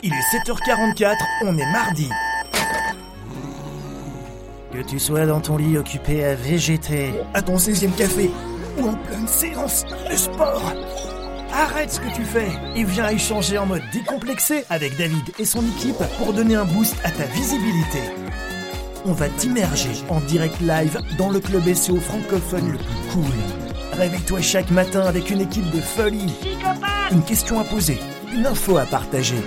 Il est 7h44, on est mardi. Que tu sois dans ton lit occupé à végéter, à ton 16e café, ou en pleine séance de sport, arrête ce que tu fais et viens échanger en mode décomplexé avec David et son équipe pour donner un boost à ta visibilité. On va t'immerger en direct live dans le club SEO francophone le plus cool. Réveille-toi chaque matin avec une équipe de folie. Une question à poser, une info à partager.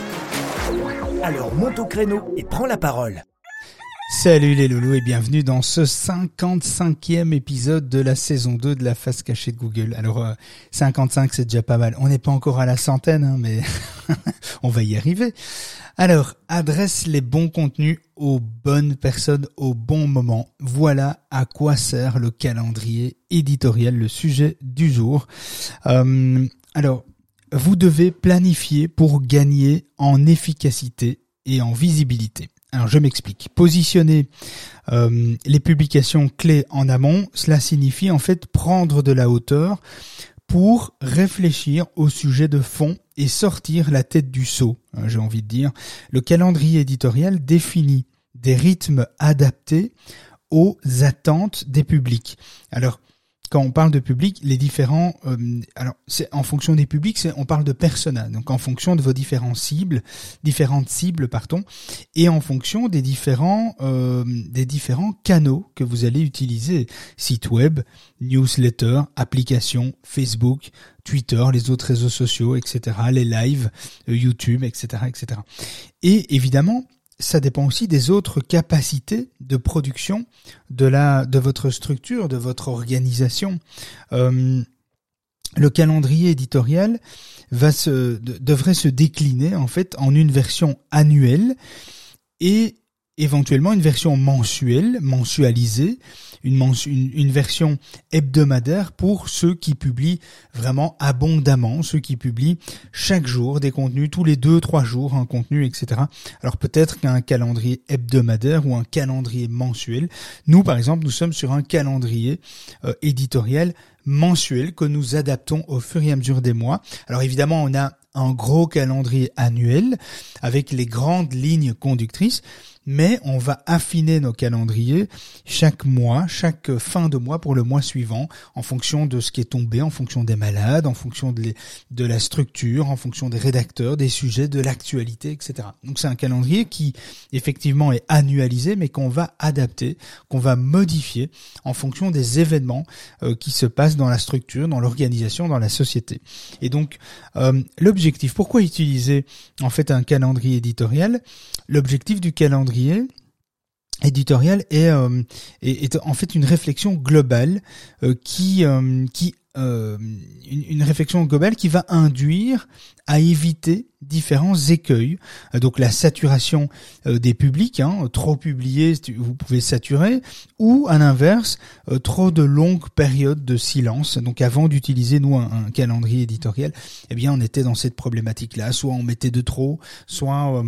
Alors monte au créneau et prends la parole. Salut les loulous et bienvenue dans ce 55e épisode de la saison 2 de la face cachée de Google. Alors euh, 55 c'est déjà pas mal. On n'est pas encore à la centaine hein, mais on va y arriver. Alors, adresse les bons contenus aux bonnes personnes au bon moment. Voilà à quoi sert le calendrier éditorial, le sujet du jour. Euh, alors, vous devez planifier pour gagner en efficacité et en visibilité. Alors je m'explique. Positionner euh, les publications clés en amont, cela signifie en fait prendre de la hauteur pour réfléchir au sujet de fond et sortir la tête du seau, hein, j'ai envie de dire. Le calendrier éditorial définit des rythmes adaptés aux attentes des publics. Alors, quand on parle de public, les différents, euh, alors c'est en fonction des publics, on parle de persona, donc en fonction de vos différents cibles, différentes cibles, pardon, et en fonction des différents euh, des différents canaux que vous allez utiliser, site web, newsletter, application, Facebook, Twitter, les autres réseaux sociaux, etc., les lives, euh, YouTube, etc., etc. Et évidemment, ça dépend aussi des autres capacités de production de la de votre structure, de votre organisation. Euh, le calendrier éditorial va se devrait se décliner en fait en une version annuelle et éventuellement une version mensuelle, mensualisée, une, une, version hebdomadaire pour ceux qui publient vraiment abondamment, ceux qui publient chaque jour des contenus, tous les deux, trois jours un contenu, etc. Alors peut-être qu'un calendrier hebdomadaire ou un calendrier mensuel. Nous, par exemple, nous sommes sur un calendrier euh, éditorial mensuel que nous adaptons au fur et à mesure des mois. Alors évidemment, on a un gros calendrier annuel avec les grandes lignes conductrices, mais on va affiner nos calendriers chaque mois, chaque fin de mois pour le mois suivant, en fonction de ce qui est tombé, en fonction des malades, en fonction de, la structure, en fonction des rédacteurs, des sujets, de l'actualité, etc. Donc c'est un calendrier qui effectivement est annualisé, mais qu'on va adapter, qu'on va modifier en fonction des événements euh, qui se passent dans la structure, dans l'organisation, dans la société. Et donc euh, l'objectif, pourquoi utiliser en fait un calendrier éditorial? L'objectif du calendrier éditorial euh, est, est, en fait une réflexion globale euh, qui, euh, qui une, une, réflexion globale qui va induire à éviter différents écueils. Euh, donc la saturation euh, des publics, hein, trop publié, vous pouvez saturer, ou à l'inverse, euh, trop de longues périodes de silence. Donc avant d'utiliser nous un, calendrier éditorial, eh bien on était dans cette problématique-là. Soit on mettait de trop, soit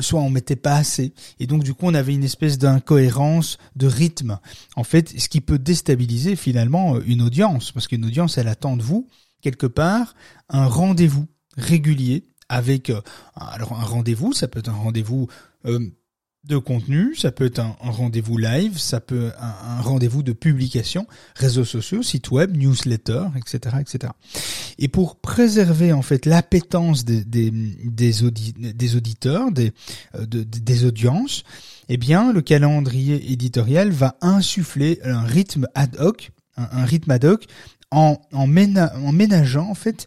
soit on mettait pas assez. Et donc du coup on avait une espèce d'incohérence de rythme. En fait, ce qui peut déstabiliser finalement une audience, parce qu'une audience elle attend de vous quelque part un rendez-vous régulier avec euh, alors un rendez-vous, ça peut être un rendez-vous euh, de contenu, ça peut être un, rendez-vous live, ça peut être un, rendez-vous de publication, réseaux sociaux, site web, newsletter, etc., etc. Et pour préserver en fait l'appétence des des, des, auditeurs, des euh, des audiences, eh bien le calendrier éditorial va insuffler un rythme ad hoc, un, rythme ad hoc en en, en ménageant en fait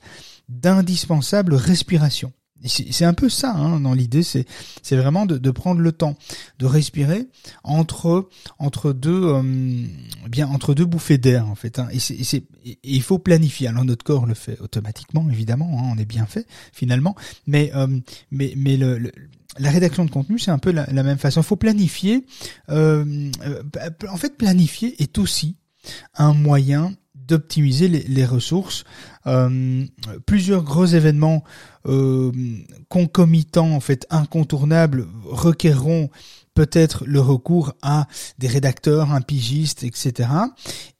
d'indispensable respiration. C'est un peu ça hein, dans l'idée, c'est c'est vraiment de, de, prendre le temps de respirer entre entre deux euh, bien entre deux bouffées d'air en fait. Hein. Et, c'est il faut planifier. Alors notre corps le fait automatiquement évidemment, hein, on est bien fait finalement, mais euh, mais mais le, la rédaction de contenu, c'est un peu la, même façon. Il faut planifier. Euh, euh, en fait, planifier est aussi un moyen d'optimiser les, ressources. Euh, plusieurs gros événements euh, concomitants, en fait incontournables, requerront peut-être le recours à des rédacteurs, un pigiste, etc.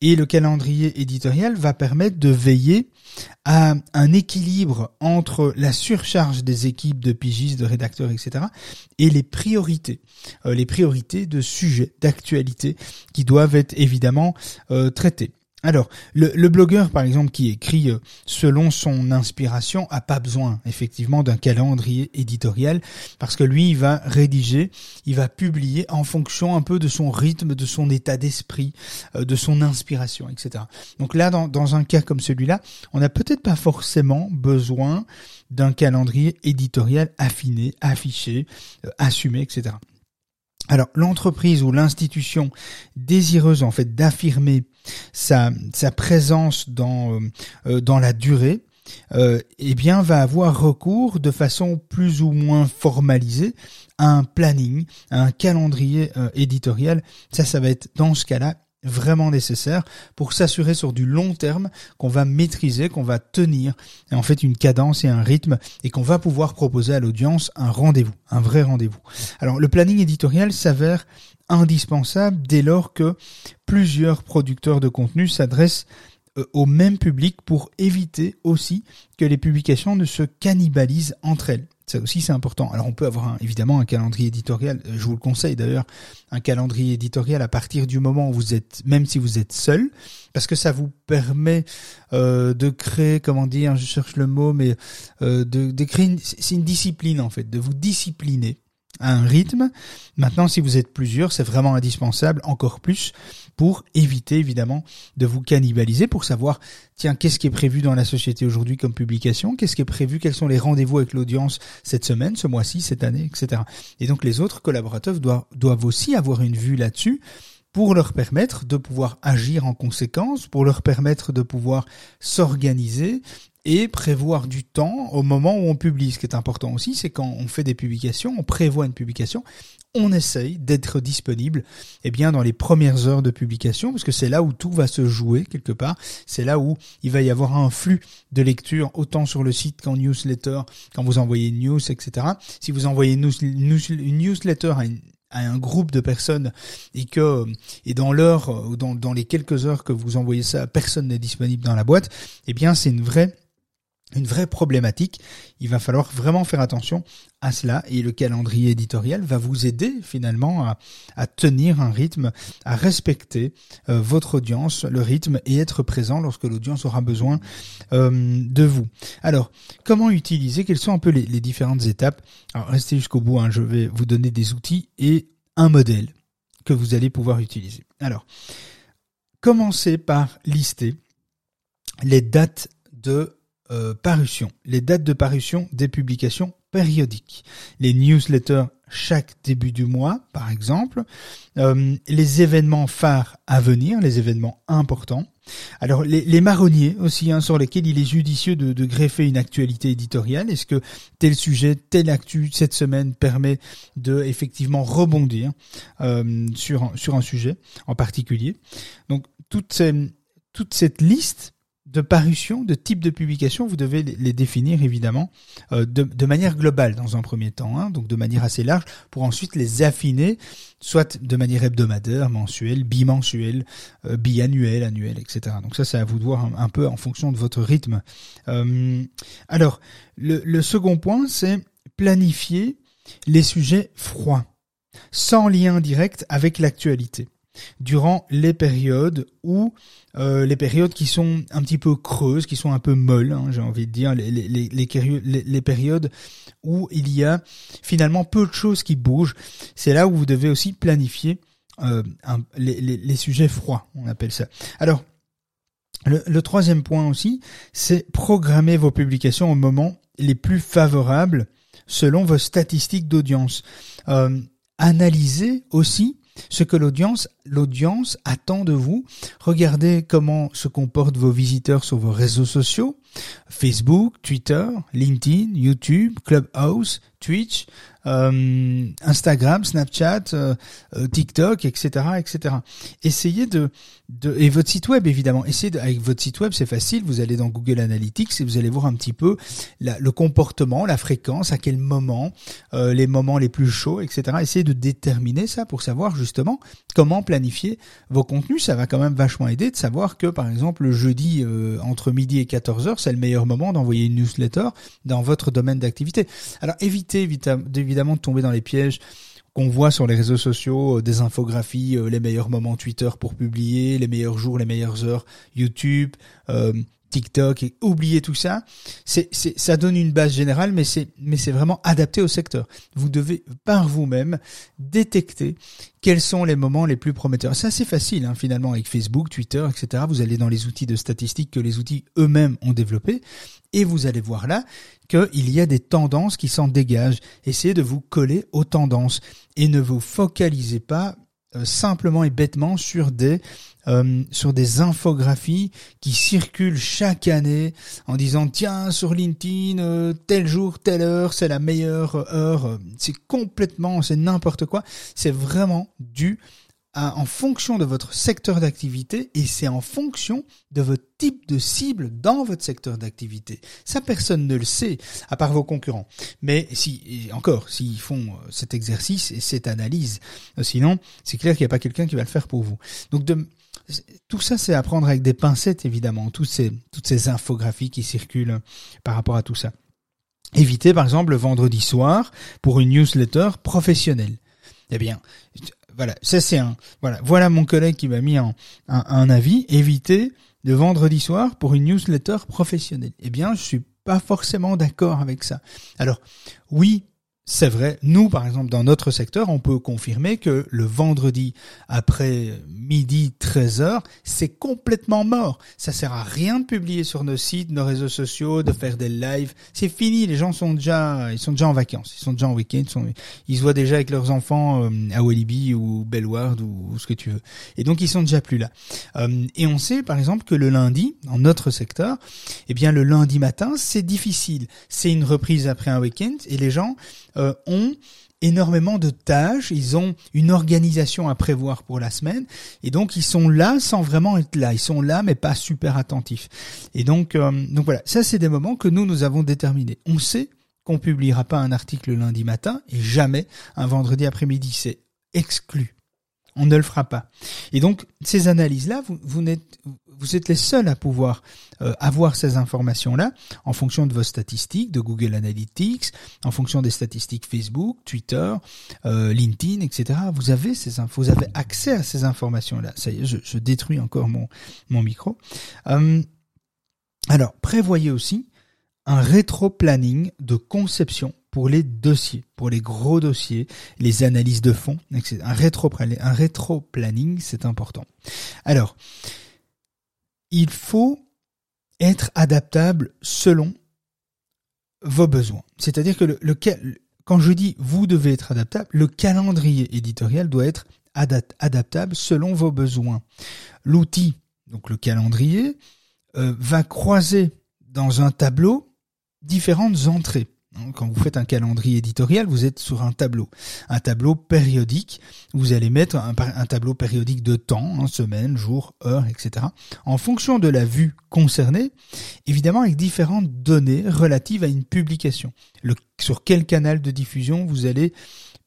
Et le calendrier éditorial va permettre de veiller à un équilibre entre la surcharge des équipes de pigistes, de rédacteurs, etc., et les priorités, euh, les priorités de sujets, d'actualité qui doivent être évidemment euh, traités. Alors, le, blogueur, par exemple, qui écrit euh, selon son inspiration, a pas besoin, effectivement, d'un calendrier éditorial, parce que lui, il va rédiger, il va publier en fonction un peu de son rythme, de son état d'esprit, euh, de son inspiration, etc. Donc là, dans, dans un cas comme celui-là, on n'a peut-être pas forcément besoin d'un calendrier éditorial affiné, affiché, euh, assumé, etc. Alors l'entreprise ou l'institution désireuse en fait d'affirmer sa, présence dans, euh, euh, dans la durée, euh, eh bien va avoir recours de façon plus ou moins formalisée à un planning, à un calendrier éditorial. Ça, ça va être dans ce cas-là vraiment nécessaire pour s'assurer sur du long terme qu'on va maîtriser, qu'on va tenir en fait une cadence et un rythme et qu'on va pouvoir proposer à l'audience un rendez-vous, un vrai rendez-vous. Alors le planning éditorial s'avère indispensable dès lors que plusieurs producteurs de contenu s'adressent euh, au même public pour éviter aussi que les publications ne se cannibalisent entre elles. Ça aussi c'est important. Alors on peut avoir évidemment un calendrier éditorial, euh, je vous le conseille d'ailleurs, un calendrier éditorial à partir du moment où vous êtes, même si vous êtes seul, parce que ça vous permet euh, de créer, comment dire, je cherche le mot, mais euh, de, de créer, c'est une discipline en fait, de vous discipliner à un rythme. Maintenant, si vous êtes plusieurs, c'est vraiment indispensable, encore plus, pour éviter évidemment de vous cannibaliser, pour savoir, tiens, qu'est-ce qui est prévu dans la société aujourd'hui comme publication, qu'est-ce qui est prévu, quels sont les rendez-vous avec l'audience cette semaine, ce mois-ci, cette année, etc. Et donc les autres collaborateurs doivent, doivent aussi avoir une vue là-dessus pour leur permettre de pouvoir agir en conséquence, pour leur permettre de pouvoir s'organiser et prévoir du temps au moment où on publie. Ce qui est important aussi, c'est quand on fait des publications, on prévoit une publication, on essaye d'être disponible eh bien dans les premières heures de publication parce que c'est là où tout va se jouer quelque part c'est là où il va y avoir un flux de lecture autant sur le site qu'en newsletter quand vous envoyez une news etc si vous envoyez une, newsletter à, un groupe de personnes et que et dans l'heure ou dans, dans les quelques heures que vous envoyez ça personne n'est disponible dans la boîte eh bien c'est une vraie une vraie problématique. Il va falloir vraiment faire attention à cela et le calendrier éditorial va vous aider finalement à, tenir un rythme, à respecter euh, votre audience, le rythme et être présent lorsque l'audience aura besoin euh, de vous. Alors, comment utiliser Quelles sont un peu les, différentes étapes? Alors, restez jusqu'au bout, hein, je vais vous donner des outils et un modèle que vous allez pouvoir utiliser. Alors, commencez par lister les dates de euh, parution, les dates de parution des publications périodiques, les newsletters chaque début du mois, par exemple, euh, les événements phares à venir, les événements importants. Alors les, marronniers aussi, hein, sur lesquels il est judicieux de, greffer une actualité éditoriale. Est-ce que tel sujet, telle actu cette semaine permet de effectivement rebondir euh, sur sur un sujet en particulier? Donc toute toute cette liste de parution, de type de publication, vous devez les définir évidemment euh, de, manière globale dans un premier temps, hein, donc de manière assez large, pour ensuite les affiner, soit de manière hebdomadaire, mensuelle, bimensuelle, euh, biannuelle, annuelle, etc. Donc ça, c'est à vous de voir un, peu en fonction de votre rythme. Euh, alors, le, le second point, c'est planifier les sujets froids, sans lien direct avec l'actualité durant les périodes où euh, les périodes qui sont un petit peu creuses, qui sont un peu molles, hein, j'ai envie de dire, les, périodes où il y a finalement peu de choses qui bougent, c'est là où vous devez aussi planifier euh, les, sujets froids, on appelle ça. Alors, le, le troisième point aussi, c'est programmer vos publications au moment les plus favorables selon vos statistiques d'audience. Euh, analysez aussi ce que l'audience, l'audience attend de vous. Regardez comment se comportent vos visiteurs sur vos réseaux sociaux. Facebook, Twitter, LinkedIn, YouTube, Clubhouse, Twitch, euh, Instagram, Snapchat, euh, euh, TikTok, etc., etc. Essayez de, et votre site web évidemment. Essayez avec votre site web, c'est facile. Vous allez dans Google Analytics et vous allez voir un petit peu le comportement, la fréquence, à quel moment, les moments les plus chauds, etc. Essayez de déterminer ça pour savoir justement comment planifier vos contenus. Ça va quand même vachement aider de savoir que par exemple le jeudi entre midi et 14 heures, c'est le meilleur moment d'envoyer une newsletter dans votre domaine d'activité. Alors évitez évidemment de tomber dans les pièges qu'on voit sur les réseaux sociaux, euh, des infographies, euh, les meilleurs moments Twitter pour publier, les meilleurs jours, les meilleures heures YouTube, euh, TikTok, et oubliez tout ça. C'est, ça donne une base générale, mais c'est, vraiment adapté au secteur. Vous devez par vous-même détecter quels sont les moments les plus prometteurs. C'est assez facile hein, finalement avec Facebook, Twitter, etc. Vous allez dans les outils de statistiques que les outils eux-mêmes ont développés et vous allez voir là qu'il y a des tendances qui s'en dégagent. Essayez de vous coller aux tendances et ne vous focalisez pas simplement et bêtement sur des euh, sur des infographies qui circulent chaque année en disant tiens sur LinkedIn euh, tel jour telle heure c'est la meilleure heure. C'est complètement c'est n'importe quoi. C'est vraiment en fonction de votre secteur d'activité et c'est en fonction de votre type de cible dans votre secteur d'activité. Ça, personne ne le sait, à part vos concurrents. Mais si, encore, s'ils font euh, cet exercice et cette analyse, euh, sinon, c'est clair qu'il n'y a pas quelqu'un qui va le faire pour vous. Donc, tout ça, c'est à prendre avec des pincettes, évidemment, toutes ces, toutes ces infographies qui circulent par rapport à tout ça. Évitez, par exemple, le vendredi soir pour une newsletter professionnelle. Eh bien, voilà, ça c'est un, voilà, voilà mon collègue qui m'a mis un, avis, éviter de vendredi soir pour une newsletter professionnelle. Eh bien, je suis pas forcément d'accord avec ça. Alors, oui, c'est vrai, nous par exemple dans notre secteur, on peut confirmer que le vendredi après midi 13h, c'est complètement mort. Ça sert à rien de publier sur nos sites, nos réseaux sociaux, de faire des lives. C'est fini, les gens sont déjà ils sont déjà en vacances, ils sont déjà en week-end, ils, se voient déjà avec leurs enfants euh, à Walibi ou Bellward ou, ce que tu veux. Et donc ils sont déjà plus là. Euh, et on sait par exemple que le lundi dans notre secteur, eh bien le lundi matin, c'est difficile. C'est une reprise après un week-end et les gens euh, ont énormément de tâches, ils ont une organisation à prévoir pour la semaine, et donc ils sont là sans vraiment être là, ils sont là mais pas super attentifs. Et donc, euh, donc voilà, ça c'est des moments que nous nous avons déterminés. On sait qu'on publiera pas un article le lundi matin et jamais un vendredi après-midi, c'est exclu. On ne le fera pas. Et donc ces analyses-là, vous, vous, vous êtes les seuls à pouvoir euh, avoir ces informations-là en fonction de vos statistiques de Google Analytics, en fonction des statistiques Facebook, Twitter, euh, LinkedIn, etc. Vous avez ces infos, vous avez accès à ces informations-là. Ça y est, je, détruis encore mon, mon micro. Euh, alors, prévoyez aussi un rétro-planning de conception pour les dossiers, pour les gros dossiers, les analyses de fond, etc. Un rétro-planning, c'est important. Alors, il faut être adaptable selon vos besoins. C'est-à-dire que quand je dis vous devez être adaptable, le calendrier éditorial doit être adaptable selon vos besoins. L'outil, donc le calendrier, euh, va croiser dans un tableau différentes entrées. Hein, quand vous faites un calendrier éditorial, vous êtes sur un tableau, un tableau périodique. Vous allez mettre un, tableau périodique de temps, hein, semaine, jour, heure, etc. En fonction de la vue concernée, évidemment avec différentes données relatives à une publication. Sur quel canal de diffusion vous allez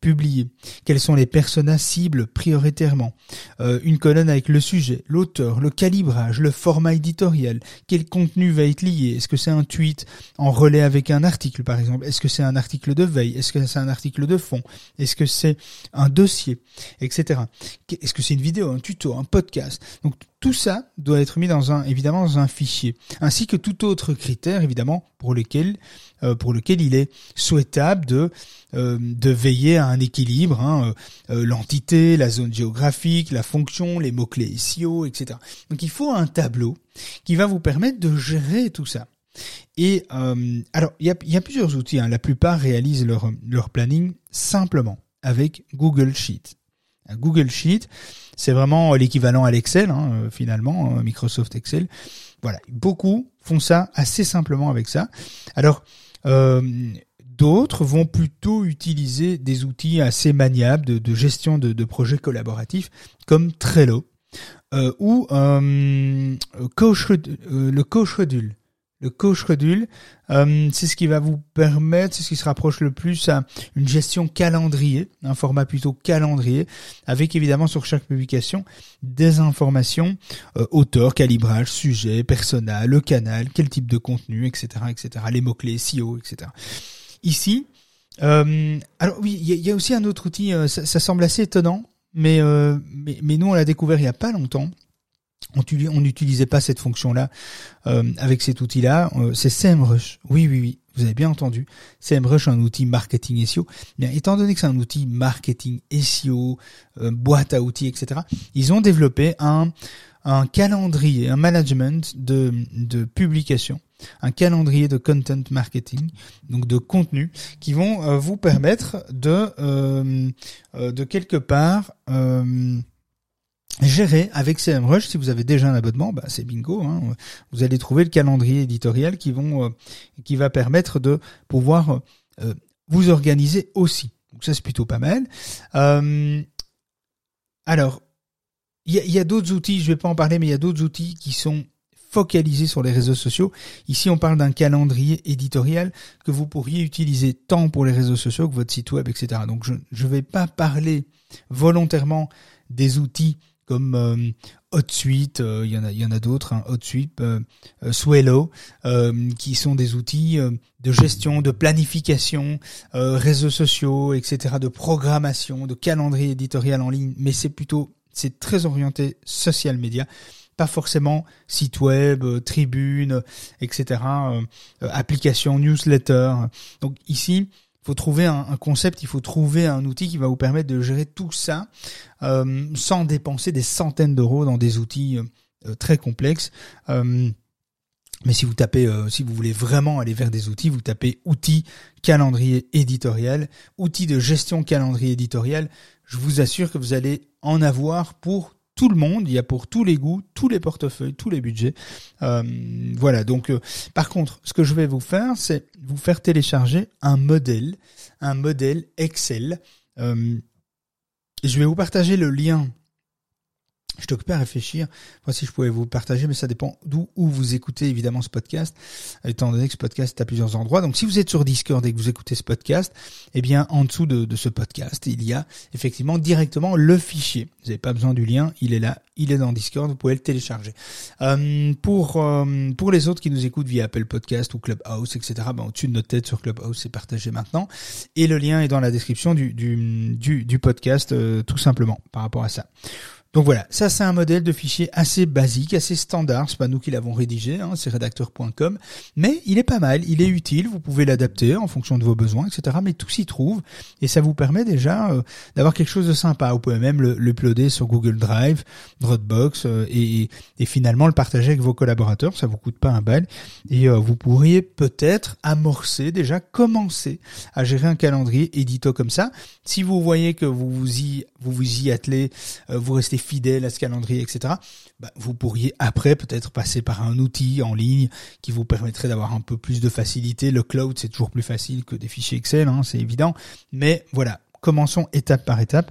publié, quels sont les personnages cibles prioritairement, euh, une colonne avec le sujet, l'auteur, le calibrage, le format éditorial, quel contenu va être lié, est-ce que c'est un tweet en relais avec un article par exemple, est-ce que c'est un article de veille, est-ce que c'est un article de fond, est-ce que c'est un dossier, etc. Est-ce que c'est une vidéo, un tuto, un podcast? Tout ça doit être mis dans un, évidemment, dans un fichier, ainsi que tout autre critère, évidemment, pour lequel, euh, pour lequel il est souhaitable de, euh, de veiller à un équilibre, hein, euh, l'entité, la zone géographique, la fonction, les mots clés SEO, etc. Donc il faut un tableau qui va vous permettre de gérer tout ça. Et alors, il y a, y a, plusieurs outils. Hein. La plupart réalisent leur, leur planning simplement avec Google Sheet. Google Sheet, c'est vraiment l'équivalent à l'Excel, hein, euh, finalement, euh, Microsoft Excel. Voilà, beaucoup font ça assez simplement avec ça. Alors, euh, D'autres vont plutôt utiliser des outils assez maniables de, gestion de, projets collaboratifs comme Trello ou le CoSchedule. Le co-schedule, euh, c'est ce qui va vous permettre, c'est ce qui se rapproche le plus à une gestion calendrier, un format plutôt calendrier, avec évidemment sur chaque publication des informations, euh, auteur, calibrage, sujet, persona, le canal, quel type de contenu, etc., etc., les mots-clés, SEO, etc. Ici, euh, alors oui, il y, a aussi un autre outil, euh, ça, ça, semble assez étonnant, mais, mais, mais nous on l'a découvert il y a pas longtemps on n'utilisait pas cette fonction-là euh, avec cet outil-là. Euh, c'est SEMrush. Oui, oui, oui. Vous avez bien entendu. SEMrush, un outil marketing SEO. Bien, étant donné que c'est un outil marketing SEO, euh, boîte à outils, etc., ils ont développé un, calendrier, un management de, de un calendrier de content marketing, donc de contenu, qui vont vous permettre de, de quelque part gérer avec CMrush. Si vous avez déjà un abonnement, bah c'est bingo. Hein. Vous allez trouver le calendrier éditorial qui vont euh, qui va permettre de pouvoir euh, vous organiser aussi. Donc ça c'est plutôt pas mal. Euh, alors il y a, y a d'autres outils. Je vais pas en parler, mais il y a d'autres outils qui sont focalisés sur les réseaux sociaux. Ici, on parle d'un calendrier éditorial que vous pourriez utiliser tant pour les réseaux sociaux que votre site web, etc. Donc, je ne vais pas parler volontairement des outils comme euh, HotSuite, euh, il y en a, il y en a d'autres, hein, HotSuite, euh, euh Swello, qui sont des outils de gestion, de planification, réseaux sociaux, etc., de programmation, de calendrier éditorial en ligne, mais c'est plutôt, c'est très orienté social media pas forcément site web, tribune, etc., application, newsletter. Donc ici, faut trouver un, concept, il faut trouver un outil qui va vous permettre de gérer tout ça euh, sans dépenser des centaines d'euros dans des outils euh, très complexes. Euh, mais si vous tapez, si vous voulez vraiment aller vers des outils, vous tapez outils calendrier éditorial, outils de gestion calendrier éditorial. Je vous assure que vous allez en avoir pour tout le monde, il y a pour tous les goûts, tous les portefeuilles, tous les budgets. Euh, voilà, donc euh, par contre, ce que je vais vous faire, c'est vous faire télécharger un modèle, un modèle Excel. Euh, je vais vous partager le lien je t'occupe à réfléchir. Moi, si je pouvais vous partager, mais ça dépend d'où où vous écoutez évidemment ce podcast, étant donné que ce podcast est à plusieurs endroits. Donc, si vous êtes sur Discord et que vous écoutez ce podcast, eh bien, en dessous de, de ce podcast, il y a effectivement directement le fichier. Vous n'avez pas besoin du lien, il est là, il est dans Discord, vous pouvez le télécharger. Euh, pour euh, pour les autres qui nous écoutent via Apple Podcast ou Clubhouse, etc., ben, au-dessus de notre tête sur Clubhouse, c'est partagé maintenant. Et le lien est dans la description du du du, du podcast, euh, tout simplement par rapport à ça. Donc voilà, ça c'est un modèle de fichier assez basique, assez standard, c'est pas nous qui l'avons rédigé, hein, c'est rédacteur.com, mais il est pas mal, il est utile, vous pouvez l'adapter en fonction de vos besoins, etc. Mais tout s'y trouve et ça vous permet déjà euh, d'avoir quelque chose de sympa. Vous pouvez même le, sur Google Drive, Dropbox euh, et, finalement le partager avec vos collaborateurs, ça vous coûte pas un bal et euh, vous pourriez peut-être amorcer déjà commencer à gérer un calendrier édito comme ça. Si vous voyez que vous vous y vous vous y attelez, vous restez fidèle à ce calendrier, etc., bah, vous pourriez après peut-être passer par un outil en ligne qui vous permettrait d'avoir un peu plus de facilité. Le cloud, c'est toujours plus facile que des fichiers Excel, hein, c'est évident. Mais voilà, commençons étape par étape.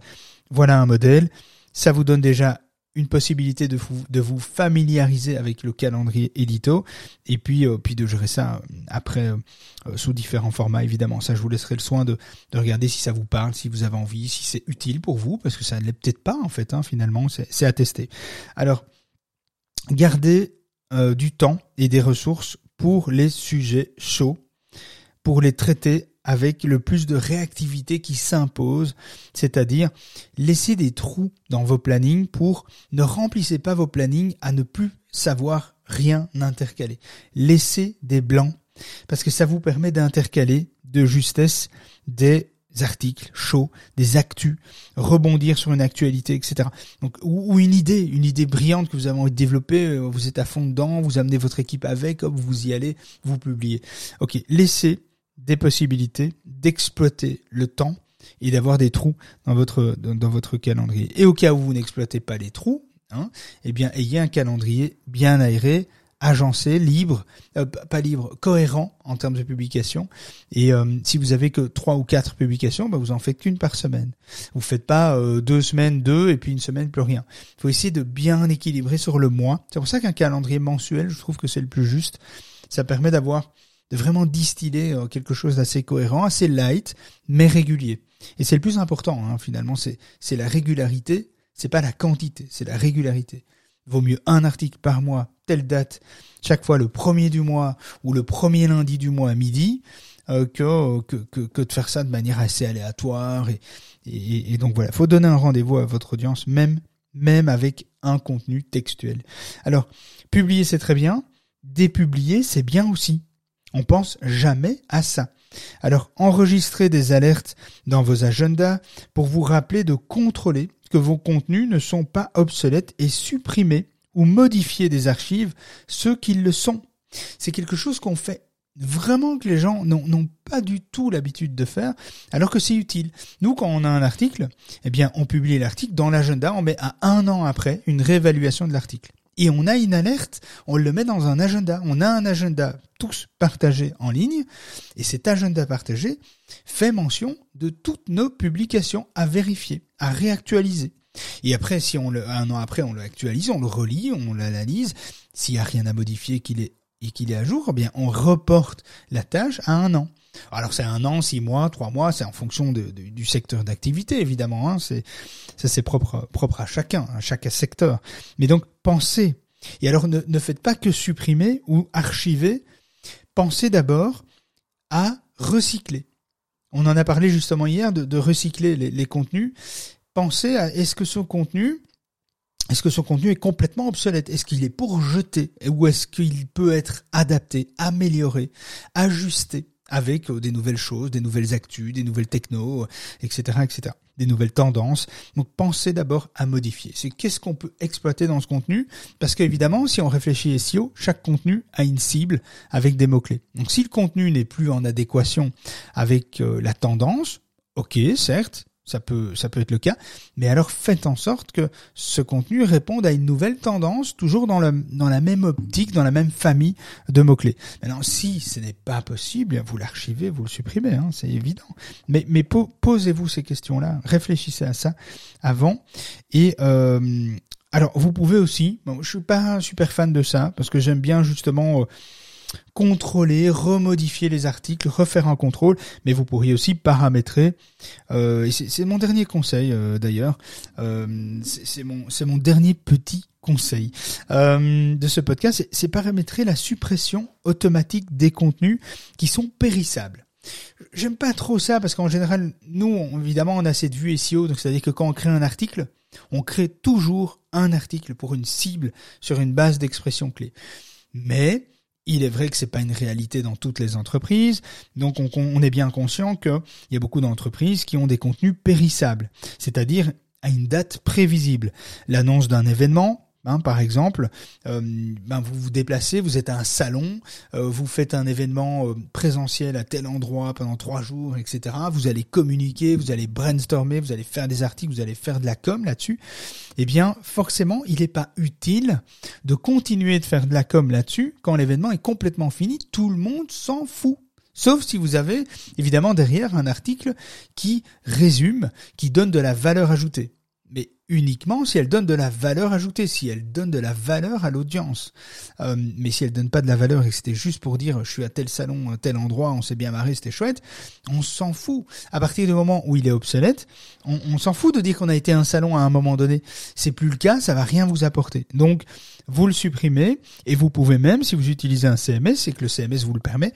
Voilà un modèle. Ça vous donne déjà une possibilité de vous, de vous familiariser avec le calendrier édito et puis euh, puis de gérer ça euh, après euh, sous différents formats évidemment. Ça je vous laisserai le soin de, de regarder si ça vous parle si vous avez envie si c'est utile pour vous parce que ça ne l'est peut-être pas en fait hein, finalement. C'est à tester. Alors gardez du temps et des ressources pour les sujets chauds pour les traiter avec le plus de réactivité qui s'impose, c'est-à-dire laissez des trous dans vos plannings pour ne remplissez pas vos plannings à ne plus savoir rien intercaler. Laissez des blancs parce que ça vous permet d'intercaler de justesse des articles chauds, des actus, rebondir sur une actualité, etc. Donc, ou, une idée, une idée brillante que vous avez envie de développer, euh, vous êtes à fond dedans, vous amenez votre équipe avec, hop, vous y allez, vous publiez. Ok, laissez des possibilités d'exploiter le temps et d'avoir des trous dans votre dans, votre calendrier. Et au cas où vous n'exploitez pas les trous, hein, eh bien ayez un calendrier bien aéré agencé, libre, euh, pas libre, cohérent en termes de publication. Et euh, si vous avez que trois ou quatre publications, bah, vous en faites qu'une par semaine. Vous faites pas euh, deux semaines deux et puis une semaine plus rien. Il faut essayer de bien équilibrer sur le mois. C'est pour ça qu'un calendrier mensuel, je trouve que c'est le plus juste. Ça permet d'avoir de vraiment distiller quelque chose d'assez cohérent, assez light, mais régulier. Et c'est le plus important, hein, finalement, c'est la régularité. C'est pas la quantité, c'est la régularité. Vaut mieux un article par mois, telle date, chaque fois le premier du mois ou le premier lundi du mois à midi, euh, que, que, que, de faire ça de manière assez aléatoire. Et, et, et donc voilà, faut donner un rendez-vous à votre audience, même, même avec un contenu textuel. Alors, publier c'est très bien, dépublier c'est bien aussi. On pense jamais à ça. Alors, enregistrez des alertes dans vos agendas pour vous rappeler de contrôler que vos contenus ne sont pas obsolètes et supprimer ou modifier des archives ceux qui le sont. C'est quelque chose qu'on fait vraiment que les gens n'ont pas du tout l'habitude de faire, alors que c'est utile. Nous, quand on a un article, eh bien, on publie l'article dans l'agenda, on met à un an après une réévaluation de l'article. Et on a une alerte, on le met dans un agenda. On a un agenda tous partagé en ligne, et cet agenda partagé fait mention de toutes nos publications à vérifier, à réactualiser. Et après, si on le, un an après, on l'actualise, on le relit, on l'analyse. S'il n'y a rien à modifier qu'il est, et qu'il est à jour, eh bien, on reporte la tâche à un an. Alors c'est un an, six mois, trois mois, c'est en fonction du secteur d'activité évidemment. Hein, c'est ça c'est propre à chacun, à chaque secteur. Mais donc pensez. Et alors ne, faites pas que supprimer ou archiver. Pensez d'abord à recycler. On en a parlé justement hier de, recycler les, contenus pensez à est-ce contenu est-ce que son contenu est complètement obsolète? Est-ce qu'il est pour jeter? Ou est-ce qu'il peut être adapté, amélioré, ajusté? Avec euh, des nouvelles choses, des nouvelles actus, des nouvelles technos, etc., etc., des nouvelles tendances. Donc pensez d'abord à modifier. C'est qu'est-ce qu'on peut exploiter dans ce contenu? Parce qu'évidemment, si on réfléchit SEO, chaque contenu a une cible avec des mots-clés. Donc si le contenu n'est plus en adéquation avec euh, la tendance, ok, certes, ça peut, ça peut être le cas. Mais alors faites en sorte que ce contenu réponde à une nouvelle tendance, toujours dans, le, dans la même optique, dans la même famille de mots-clés. Maintenant, si ce n'est pas possible, vous l'archivez, vous le supprimez, hein, c'est évident. Mais, mais posez-vous ces questions-là, réfléchissez à ça avant. Et euh, alors, vous pouvez aussi, bon, je suis pas super fan de ça, parce que j'aime bien justement... Euh, contrôler, remodifier les articles, refaire un contrôle, mais vous pourriez aussi paramétrer. Euh, c'est mon dernier conseil euh, d'ailleurs. Euh, c'est mon, mon dernier petit conseil euh, de ce podcast, c'est paramétrer la suppression automatique des contenus qui sont périssables. J'aime pas trop ça parce qu'en général, nous, évidemment, on a cette vue SEO, donc c'est-à-dire que quand on crée un article, on crée toujours un article pour une cible sur une base d'expression clé. Mais il est vrai que c'est pas une réalité dans toutes les entreprises, donc on, est bien conscient qu'il y a beaucoup d'entreprises qui ont des contenus périssables, c'est-à-dire à une date prévisible. L'annonce d'un événement, Hein, par exemple, euh, ben vous vous déplacez, vous êtes à un salon, euh, vous faites un événement euh, présentiel à tel endroit pendant trois jours, etc. Vous allez communiquer, vous allez brainstormer, vous allez faire des articles, vous allez faire de la com là-dessus. Eh bien, forcément, il n'est pas utile de continuer de faire de la com là-dessus quand l'événement est complètement fini. Tout le monde s'en fout. Sauf si vous avez évidemment derrière un article qui résume, qui donne de la valeur ajoutée uniquement si elle donne de la valeur ajoutée, si elle donne de la valeur à l'audience. Euh, mais si elle donne pas de la valeur et que c'était juste pour dire je suis à tel salon, à tel endroit, on s'est bien marré, c'était chouette, on s'en fout. À partir du moment où il est obsolète, on, s'en fout de dire qu'on a été à un salon à un moment donné. C'est plus le cas, ça va rien vous apporter. Donc vous le supprimez et vous pouvez même, si vous utilisez un CMS et que le CMS vous le permet,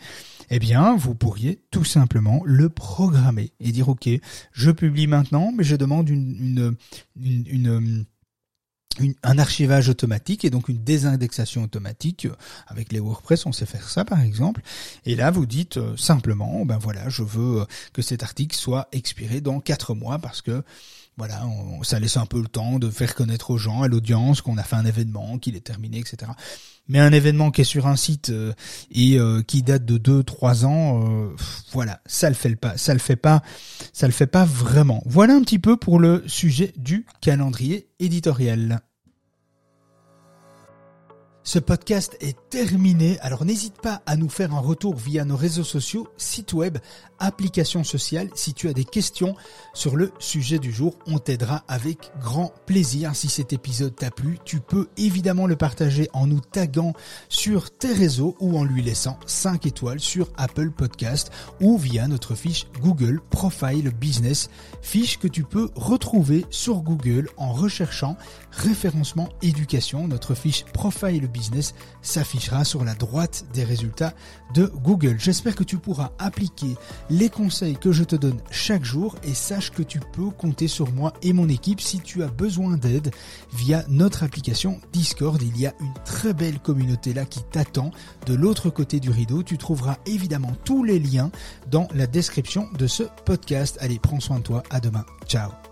eh bien, vous pourriez tout simplement le programmer et dire, OK, je publie maintenant, mais je demande un archivage automatique et donc une désindexation automatique avec les WordPress, on sait faire ça par exemple. Et là, vous dites euh, simplement, ben voilà, je veux que cet article soit expiré dans quatre mois parce que voilà, ça laisse un peu le temps de faire connaître aux gens, à l'audience, qu'on a fait un événement, qu'il est terminé, etc. Mais un événement qui est sur un site euh, et euh, qui date de 2-3 ans, euh, voilà, ça le fait pas, ça le fait pas, ça le fait pas vraiment. Voilà un petit peu pour le sujet du calendrier éditorial. Ce podcast est terminé, alors n'hésite pas à nous faire un retour via nos réseaux sociaux, site web, applications sociales. Si tu as des questions sur le sujet du jour, on t'aidera avec grand plaisir. Si cet épisode t'a plu, tu peux évidemment le partager en nous taguant sur tes réseaux ou en lui laissant 5 étoiles sur Apple Podcast ou via notre fiche Google Profile Business, fiche que tu peux retrouver sur Google en recherchant référencement éducation. Notre fiche Profile Business s'affichera sur la droite des résultats de Google. J'espère que tu pourras appliquer les conseils que je te donne chaque jour et sache que tu peux compter sur moi et mon équipe si tu as besoin d'aide via notre application Discord. Il y a une très belle communauté là qui t'attend de l'autre côté du rideau. Tu trouveras évidemment tous les liens dans la description de ce podcast. Allez, prends soin de toi. À demain. Ciao.